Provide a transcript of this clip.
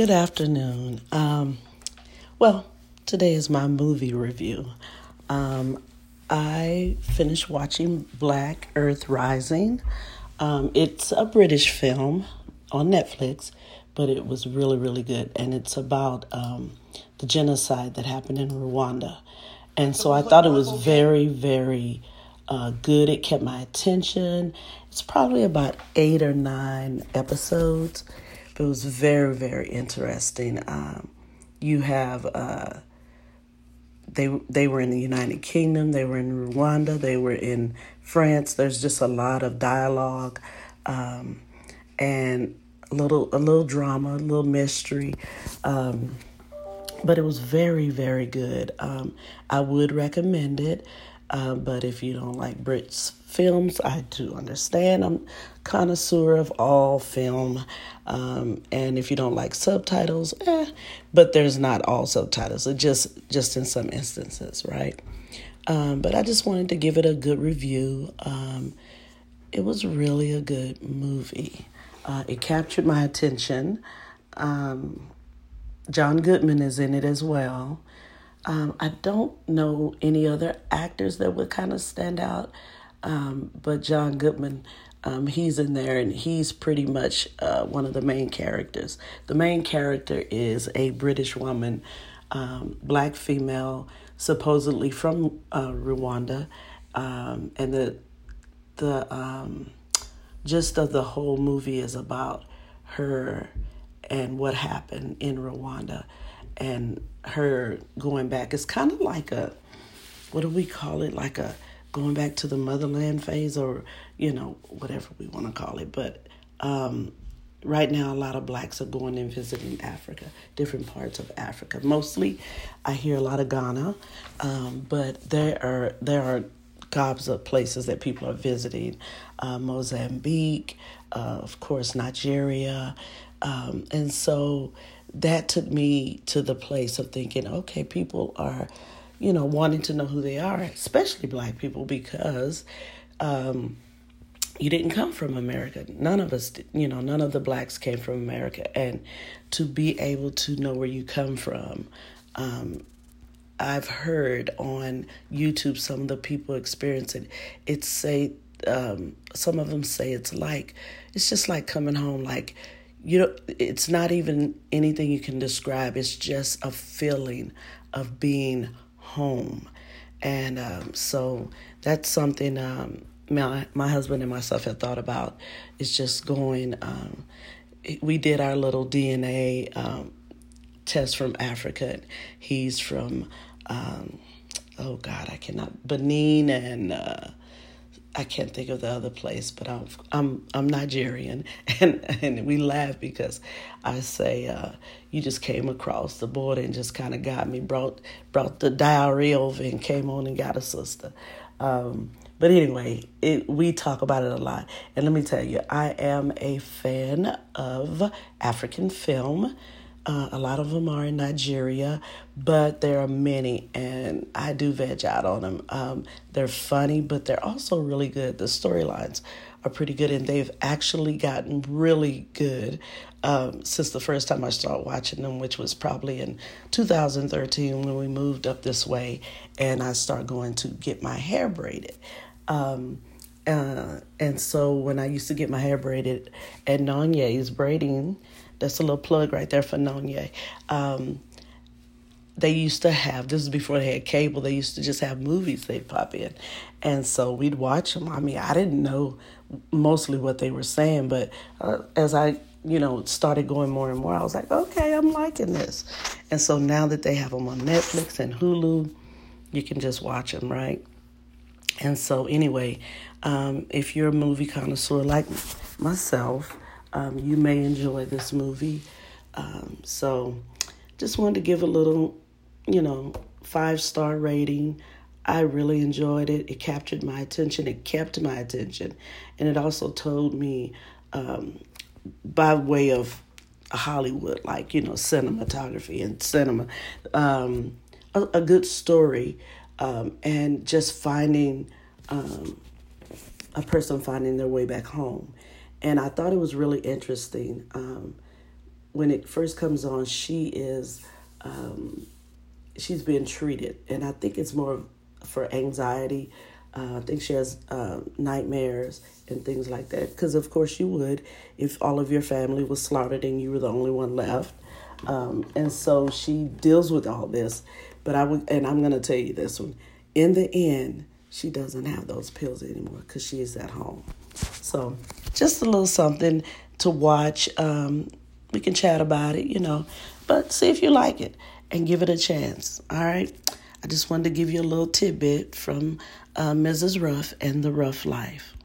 Good afternoon. Um, well, today is my movie review. Um, I finished watching Black Earth Rising. Um, it's a British film on Netflix, but it was really, really good. And it's about um, the genocide that happened in Rwanda. And so I thought it was very, very uh, good. It kept my attention. It's probably about eight or nine episodes. It was very, very interesting. Um, you have uh, they they were in the United Kingdom, they were in Rwanda, they were in France. There's just a lot of dialogue um, and a little a little drama, a little mystery. Um, but it was very very good. Um, I would recommend it. Uh, but if you don't like Brits films, I do understand. I'm connoisseur of all film, um, and if you don't like subtitles, eh. But there's not all subtitles. It just just in some instances, right? Um, but I just wanted to give it a good review. Um, it was really a good movie. Uh, it captured my attention. Um, John Goodman is in it as well. Um, I don't know any other actors that would kind of stand out, um, but John Goodman, um, he's in there and he's pretty much uh, one of the main characters. The main character is a British woman, um, black female, supposedly from uh, Rwanda, um, and the the um, gist of the whole movie is about her and what happened in Rwanda and her going back. It's kind of like a, what do we call it? Like a going back to the motherland phase or, you know, whatever we want to call it. But um, right now, a lot of blacks are going and visiting Africa, different parts of Africa. Mostly, I hear a lot of Ghana, um, but there are, there are gobs of places that people are visiting uh, Mozambique, uh, of course, Nigeria. Um, and so that took me to the place of thinking, okay, people are, you know, wanting to know who they are, especially black people, because um, you didn't come from America. None of us, you know, none of the blacks came from America. And to be able to know where you come from, um, I've heard on YouTube some of the people experience it. It's say, um, some of them say it's like, it's just like coming home, like, you know it's not even anything you can describe. It's just a feeling of being home. And um, so that's something um, my, my husband and myself have thought about. Is just going um, we did our little dna um, test from africa. He's from um, oh god i cannot benin and uh, I can't think of the other place, but I'm I'm I'm Nigerian, and and we laugh because I say uh, you just came across the border and just kind of got me brought brought the diary over and came on and got a sister. Um, but anyway, it, we talk about it a lot, and let me tell you, I am a fan of African film. Uh, a lot of them are in Nigeria, but there are many, and I do veg out on them. Um, they're funny, but they're also really good. The storylines are pretty good, and they've actually gotten really good um, since the first time I started watching them, which was probably in 2013 when we moved up this way, and I started going to get my hair braided. Um, uh, and so when I used to get my hair braided at Nonye's braiding that's a little plug right there for Nonye. Um, they used to have this is before they had cable. They used to just have movies they'd pop in, and so we'd watch them. I mean, I didn't know mostly what they were saying, but uh, as I you know started going more and more, I was like, okay, I'm liking this. And so now that they have them on Netflix and Hulu, you can just watch them, right? And so anyway, um, if you're a movie connoisseur like myself, um, you may enjoy this movie. Um, so, just wanted to give a little, you know, five star rating. I really enjoyed it. It captured my attention. It kept my attention, and it also told me, um, by way of Hollywood, like you know, cinematography and cinema, um, a, a, good story, um, and just finding um, a person finding their way back home and I thought it was really interesting. Um, when it first comes on, she is um, she's being treated, and I think it's more for anxiety. Uh, I think she has uh, nightmares and things like that. Because of course you would if all of your family was slaughtered and you were the only one left. Um, and so she deals with all this. But I would, and I'm going to tell you this one. In the end, she doesn't have those pills anymore because she is at home. So just a little something to watch. Um, we can chat about it, you know, but see if you like it and give it a chance. All right. I just wanted to give you a little tidbit from uh, Mrs. Ruff and the Ruff Life.